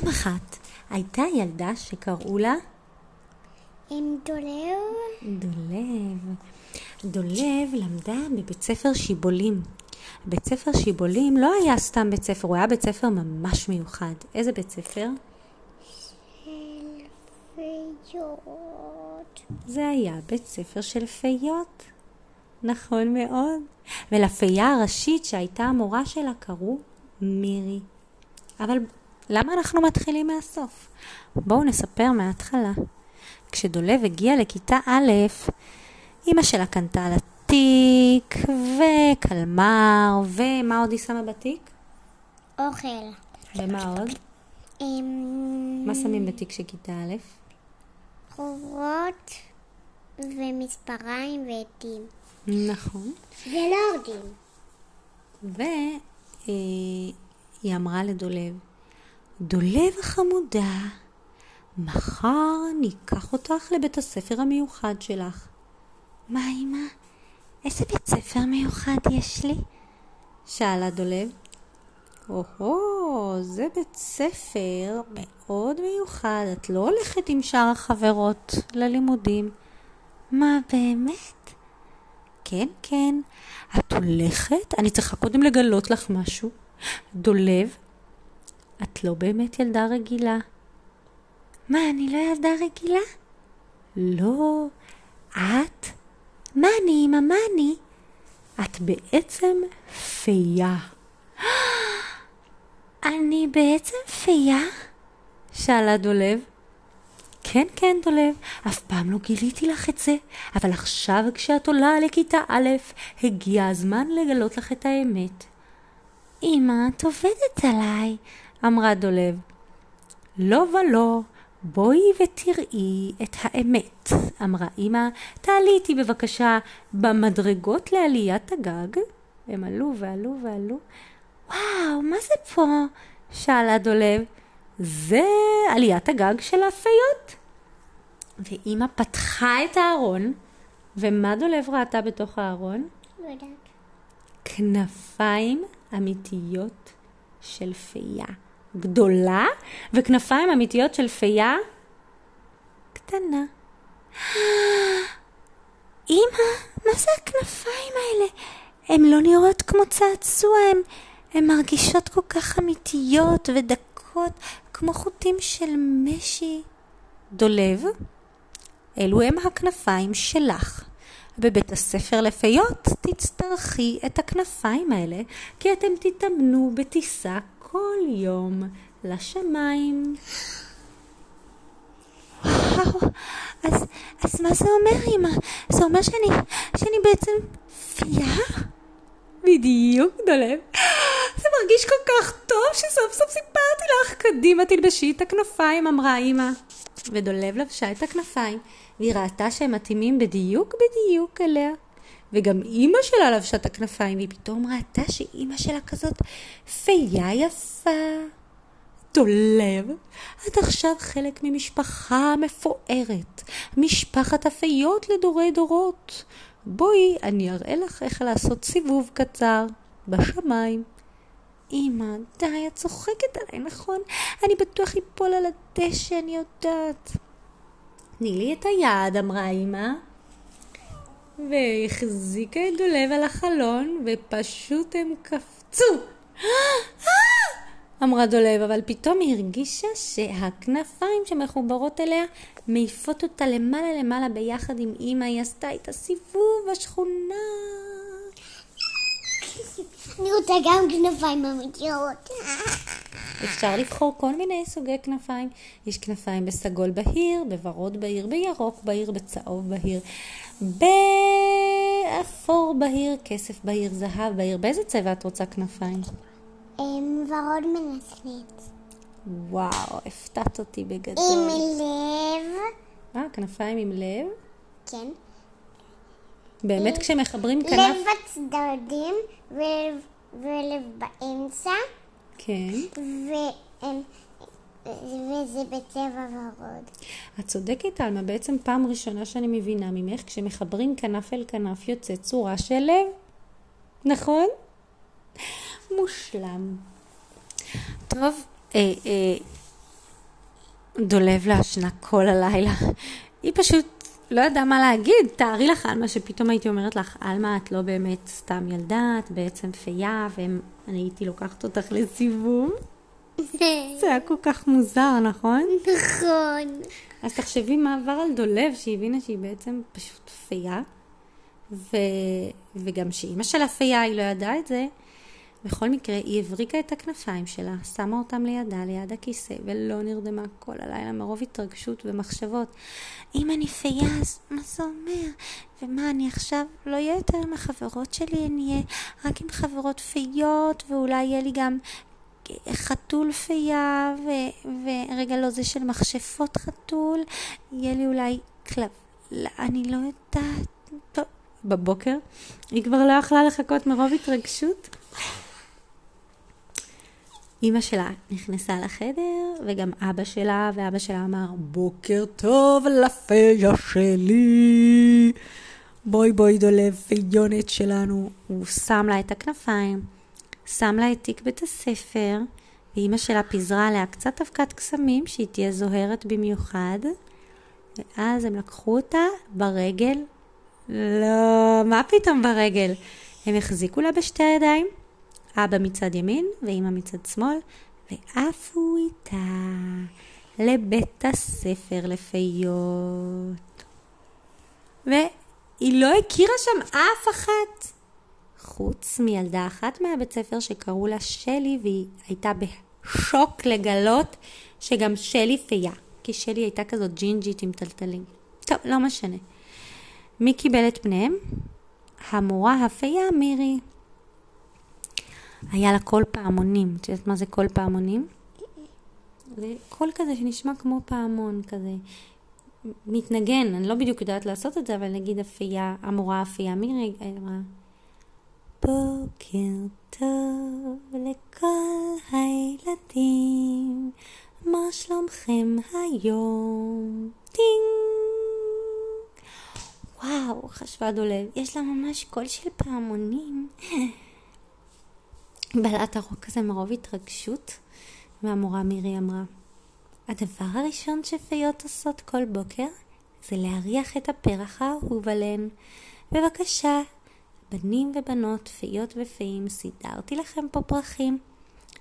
פעם אחת הייתה ילדה שקראו לה עם דולב. דולב. דולב למדה בבית ספר שיבולים. בית ספר שיבולים לא היה סתם בית ספר, הוא היה בית ספר ממש מיוחד. איזה בית ספר? של פיות. זה היה בית ספר של פיות. נכון מאוד. ולפייה הראשית שהייתה המורה שלה קראו מירי. אבל למה אנחנו מתחילים מהסוף? בואו נספר מההתחלה. כשדולב הגיע לכיתה א', אימא שלה קנתה לה תיק וקלמר, ומה עוד היא שמה בתיק? אוכל. ומה עוד? עם מה שמים בתיק של כיתה א'? חובות ומספריים ועטים. נכון. ולורדים. והיא אמרה לדולב, דולב החמודה, מחר ניקח אותך לבית הספר המיוחד שלך. מה אמא? איזה בית ספר מיוחד יש לי? שאלה דולב. או-הו, זה בית ספר מאוד מיוחד, את לא הולכת עם שאר החברות ללימודים. מה באמת? כן, כן. את הולכת? אני צריכה קודם לגלות לך משהו. דולב, את לא באמת ילדה רגילה. מה, אני לא ילדה רגילה? לא. את? מה אני, אמא, מה אני? את בעצם פייה. אני בעצם פייה? שאלה דולב. כן, כן, דולב, אף פעם לא גיליתי לך את זה, אבל עכשיו כשאת עולה לכיתה א', הגיע הזמן לגלות לך את האמת. אמא, את עובדת עליי, אמרה דולב. לא ולא, בואי ותראי את האמת, אמרה אמא, תעלי איתי בבקשה במדרגות לעליית הגג. הם עלו ועלו ועלו. וואו, מה זה פה? שאלה דולב. זה עליית הגג של הפיות. ואימא פתחה את הארון, ומה דולב ראתה בתוך הארון? לא יודעת. כנפיים אמיתיות של פייה. גדולה, וכנפיים אמיתיות של פייה קטנה. אמא, מה זה הכנפיים האלה? הן לא נראות כמו צעצוע, הן, הן מרגישות כל כך אמיתיות ודקות, כמו חוטים של משי. דולב, אלו הם הכנפיים שלך. בבית הספר לפיות תצטרכי את הכנפיים האלה, כי אתם תתאמנו בטיסה כל יום לשמיים. וואו, אז, אז מה זה אומר, אמא? זה אומר שאני, שאני בעצם פייה? בדיוק, דולב. זה מרגיש כל כך טוב שסוף סוף סיפרתי לך. קדימה, תלבשי את הכנפיים, אמרה אמא. ודולב לבשה את הכנפיים, והיא ראתה שהם מתאימים בדיוק בדיוק אליה. וגם אימא שלה לבשה את הכנפיים, והיא פתאום ראתה שאימא שלה כזאת פייה יפה. דולב, את עכשיו חלק ממשפחה מפוארת, משפחת הפיות לדורי דורות. בואי, אני אראה לך איך לעשות סיבוב קצר בשמיים. אמא, די, את צוחקת עליי, נכון? אני בטוח אפול על הדשא, אני יודעת. תני לי את היד, אמרה אמא. והחזיקה את דולב על החלון, ופשוט הם קפצו. אמרה דולב, אבל פתאום היא הרגישה שהכנפיים שמחוברות אליה מעיפות אותה למעלה למעלה ביחד עם אמא, היא עשתה את הסיבוב בשכונה. אני רוצה גם כנפיים אמיתיות. אפשר לבחור כל מיני סוגי כנפיים. יש כנפיים בסגול בהיר, בוורוד בהיר, בירוק בהיר, בצהוב בהיר, באפור בהיר, כסף בהיר, זהב בהיר. באיזה צבע את רוצה כנפיים? עם ורוד מנצנץ. וואו, הפתעת אותי בגדול. עם לב. אה, כנפיים עם לב? כן. באמת כשמחברים כנף... לב בצדדים ולב, ולב באמצע. כן. והם- וזה בצבע ורוד. את צודקת, עלמה. בעצם פעם ראשונה שאני מבינה ממך, כשמחברים כנף אל כנף יוצא צורה של לב. נכון? מושלם. טוב, אה, אה, דולב לה ישנה כל הלילה. היא פשוט לא ידעה מה להגיד. תארי לך, עלמה, שפתאום הייתי אומרת לך, עלמה, את לא באמת סתם ילדה, את בעצם פייה, ואני הייתי לוקחת אותך לסיבוב. זה היה כל כך מוזר, נכון? נכון. אז תחשבי מה עבר על דולב, שהיא הבינה שהיא בעצם פשוט פייה, ו... וגם שאימא שלה פייה, היא לא ידעה את זה. בכל מקרה, היא הבריקה את הכנפיים שלה, שמה אותם לידה, ליד הכיסא, ולא נרדמה כל הלילה מרוב התרגשות ומחשבות. אם אני פייה, אז מה זה אומר? ומה, אני עכשיו לא אהיה יותר עם החברות שלי, אני אהיה רק עם חברות פיות, ואולי יהיה לי גם חתול פייה, ו... ורגע לא זה של מכשפות חתול, יהיה לי אולי כלב... לא, אני לא יודעת. טוב, בבוקר היא כבר לא יכלה לחכות מרוב התרגשות. אימא שלה נכנסה לחדר, וגם אבא שלה, ואבא שלה אמר, בוקר טוב לפיה שלי. בואי בואי דולב פיונת שלנו. הוא שם לה את הכנפיים, שם לה את תיק בית הספר, ואימא שלה פיזרה עליה קצת אבקת קסמים, שהיא תהיה זוהרת במיוחד. ואז הם לקחו אותה ברגל. לא, מה פתאום ברגל? הם החזיקו לה בשתי הידיים, אבא מצד ימין ואימא מצד שמאל, ועפו איתה לבית הספר לפיות. והיא לא הכירה שם אף אחת, חוץ מילדה אחת מהבית ספר שקראו לה שלי, והיא הייתה בשוק לגלות שגם שלי פייה, כי שלי הייתה כזאת ג'ינג'ית עם תלתלים. טוב, לא משנה. מי קיבל את פניהם? המורה הפייה מירי. היה לה קול פעמונים. את יודעת מה זה קול פעמונים? זה קול כזה שנשמע כמו פעמון כזה. מתנגן, אני לא בדיוק יודעת לעשות את זה, אבל נגיד הפייה, המורה הפייה מירי אמרה, בוקר טוב לכל הילדים, מה שלומכם היום? טינג! וואו, חשבה דולב, יש לה ממש קול של פעמונים. בלעה רוק כזה מרוב התרגשות, והמורה מירי אמרה, הדבר הראשון שפיות עושות כל בוקר זה להריח את הפרח האהוב עליהן. בבקשה, בנים ובנות, פיות ופיים, סידרתי לכם פה פרחים.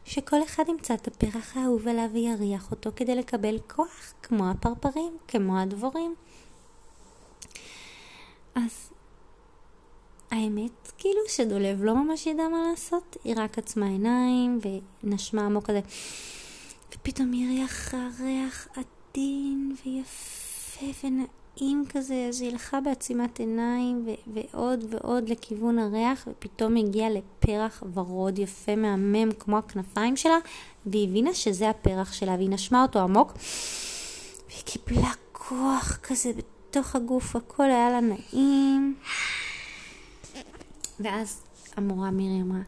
שכל אחד ימצא את הפרח האהוב עליו ויריח אותו כדי לקבל כוח, כמו הפרפרים, כמו הדבורים. אז האמת, כאילו שדולב לא ממש ידע מה לעשות, היא רק עצמה עיניים ונשמה עמוק כזה. ופתאום היא ריח ריח עדין ויפה ונעים כזה, אז היא הלכה בעצימת עיניים ו- ועוד ועוד לכיוון הריח, ופתאום הגיעה לפרח ורוד יפה מהמם כמו הכנפיים שלה, והיא הבינה שזה הפרח שלה, והיא נשמה אותו עמוק, והיא קיבלה כוח כזה בתוך הגוף, הכל היה לה נעים. ואז המורה מירי אמרה,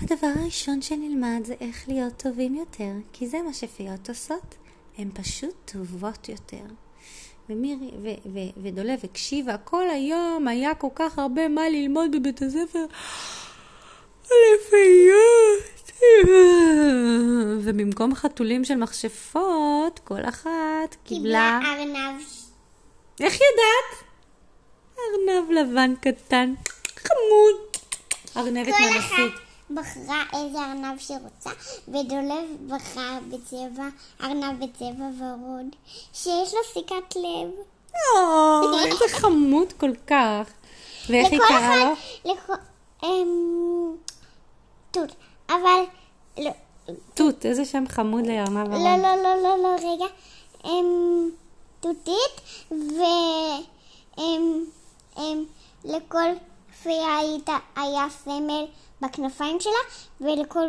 הדבר הראשון שנלמד זה איך להיות טובים יותר, כי זה מה שפיות עושות, הן פשוט טובות יותר. ומירי ו- ו- ודולב הקשיבה, כל היום היה כל כך הרבה מה ללמוד בבית הספר לפיות. ובמקום חתולים של מכשפות, כל אחת קיבלה... קיבלה ארנב. איך ידעת? ארנב לבן קטן. חמוד. ארנבת מנפית. בחרה איזה ארנב שרוצה, ודולב בחר בצבע, ארנב בצבע ורוד, שיש לו סיכת לב. אוי, איזה חמוד כל כך. ואיך היא קראה לו? לכל... אמ... תות, אבל... לא, תות, איזה שם חמוד לארנב לא, ארנב. לא, לא, לא, לא, רגע. אמ... תותית, ו... אמ... אמ... לכל היה סמל בכנפיים שלה, ולכל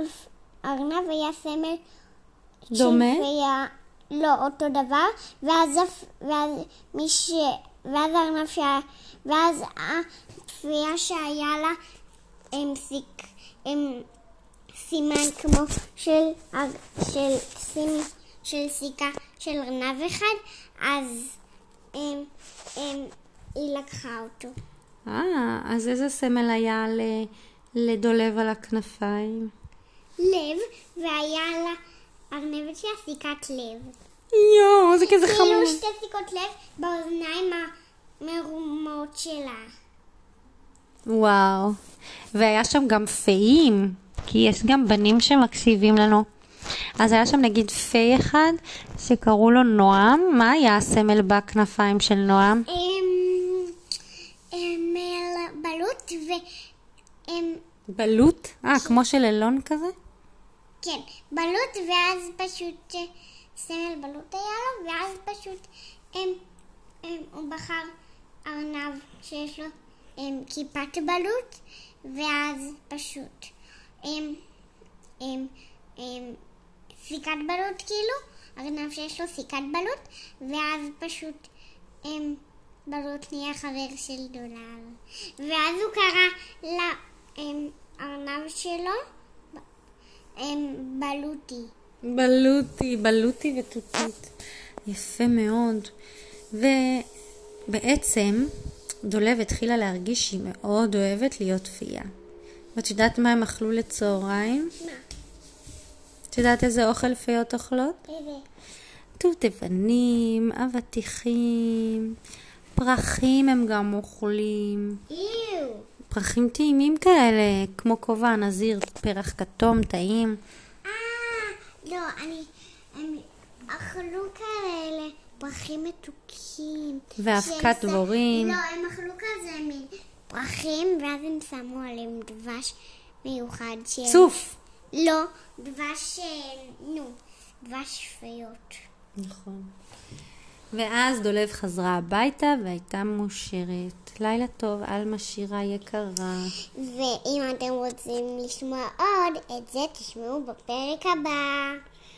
ארנב היה סמל דומה? של פיה, לא, אותו דבר, ואז, ואז מי ש... ואז הארנב שהיה... ואז הפיה שהיה לה הם סיק... הם סימן כמו של... של, סימ... של סיכה של ארנב אחד, אז הם... הם... היא לקחה אותו. אה, אז איזה סמל היה ל- לדולב על הכנפיים? לב, והיה לה ארנבת שלה סיכת לב. יואו, זה כזה חמור. כאילו שתי סיכות לב באוזניים המרומות שלה. וואו. והיה שם גם פאים, כי יש גם בנים שמקשיבים לנו. אז היה שם נגיד פי אחד שקראו לו נועם, מה היה הסמל בכנפיים של נועם? אמ, אמ, בלוט ו... אמ, בלוט? אה, כמו של אילון כזה? כן, בלוט ואז פשוט סמל בלוט היה לו, ואז פשוט אמ, אמ, הוא בחר ארנב שיש לו אמ, כיפת בלוט, ואז פשוט אמ, אמ, אמ, סיכת בלוט כאילו, ארנב שיש לו סיכת בלוט, ואז פשוט אמ, בלוט נהיה חבר של דולר. ואז הוא קרא לארנב שלו בלוטי. בלוטי, בלוטי ותותית. יפה מאוד. ובעצם דולב התחילה להרגיש שהיא מאוד אוהבת להיות פייה. ואת יודעת מה הם אכלו לצהריים? מה? את יודעת איזה אוכל פיות אוכלות? איזה? דובדבנים, אבטיחים, פרחים הם גם אוכלים. איו. פרחים טעימים כאלה, כמו כובע הנזיר, פרח כתום, טעים. אה, לא, אני... הם אכלו כאלה פרחים מתוקים. ואבקת דבורים. לא, הם אכלו כזה מין פרחים, ואז הם שמו עליהם דבש מיוחד. שהם- צוף. לא, דבש... אה, נו, דבש פיות. נכון. ואז דולב חזרה הביתה והייתה מאושרת. לילה טוב, עלמה שירה יקרה. ואם אתם רוצים לשמוע עוד, את זה תשמעו בפרק הבא.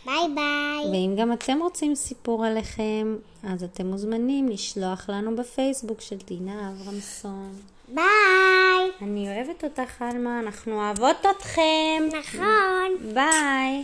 ביי ביי. ואם גם אתם רוצים סיפור עליכם, אז אתם מוזמנים לשלוח לנו בפייסבוק של דינה אברמסון. ביי. אני אוהבת אותך, עלמה, אנחנו אוהבות אתכם. נכון. ביי.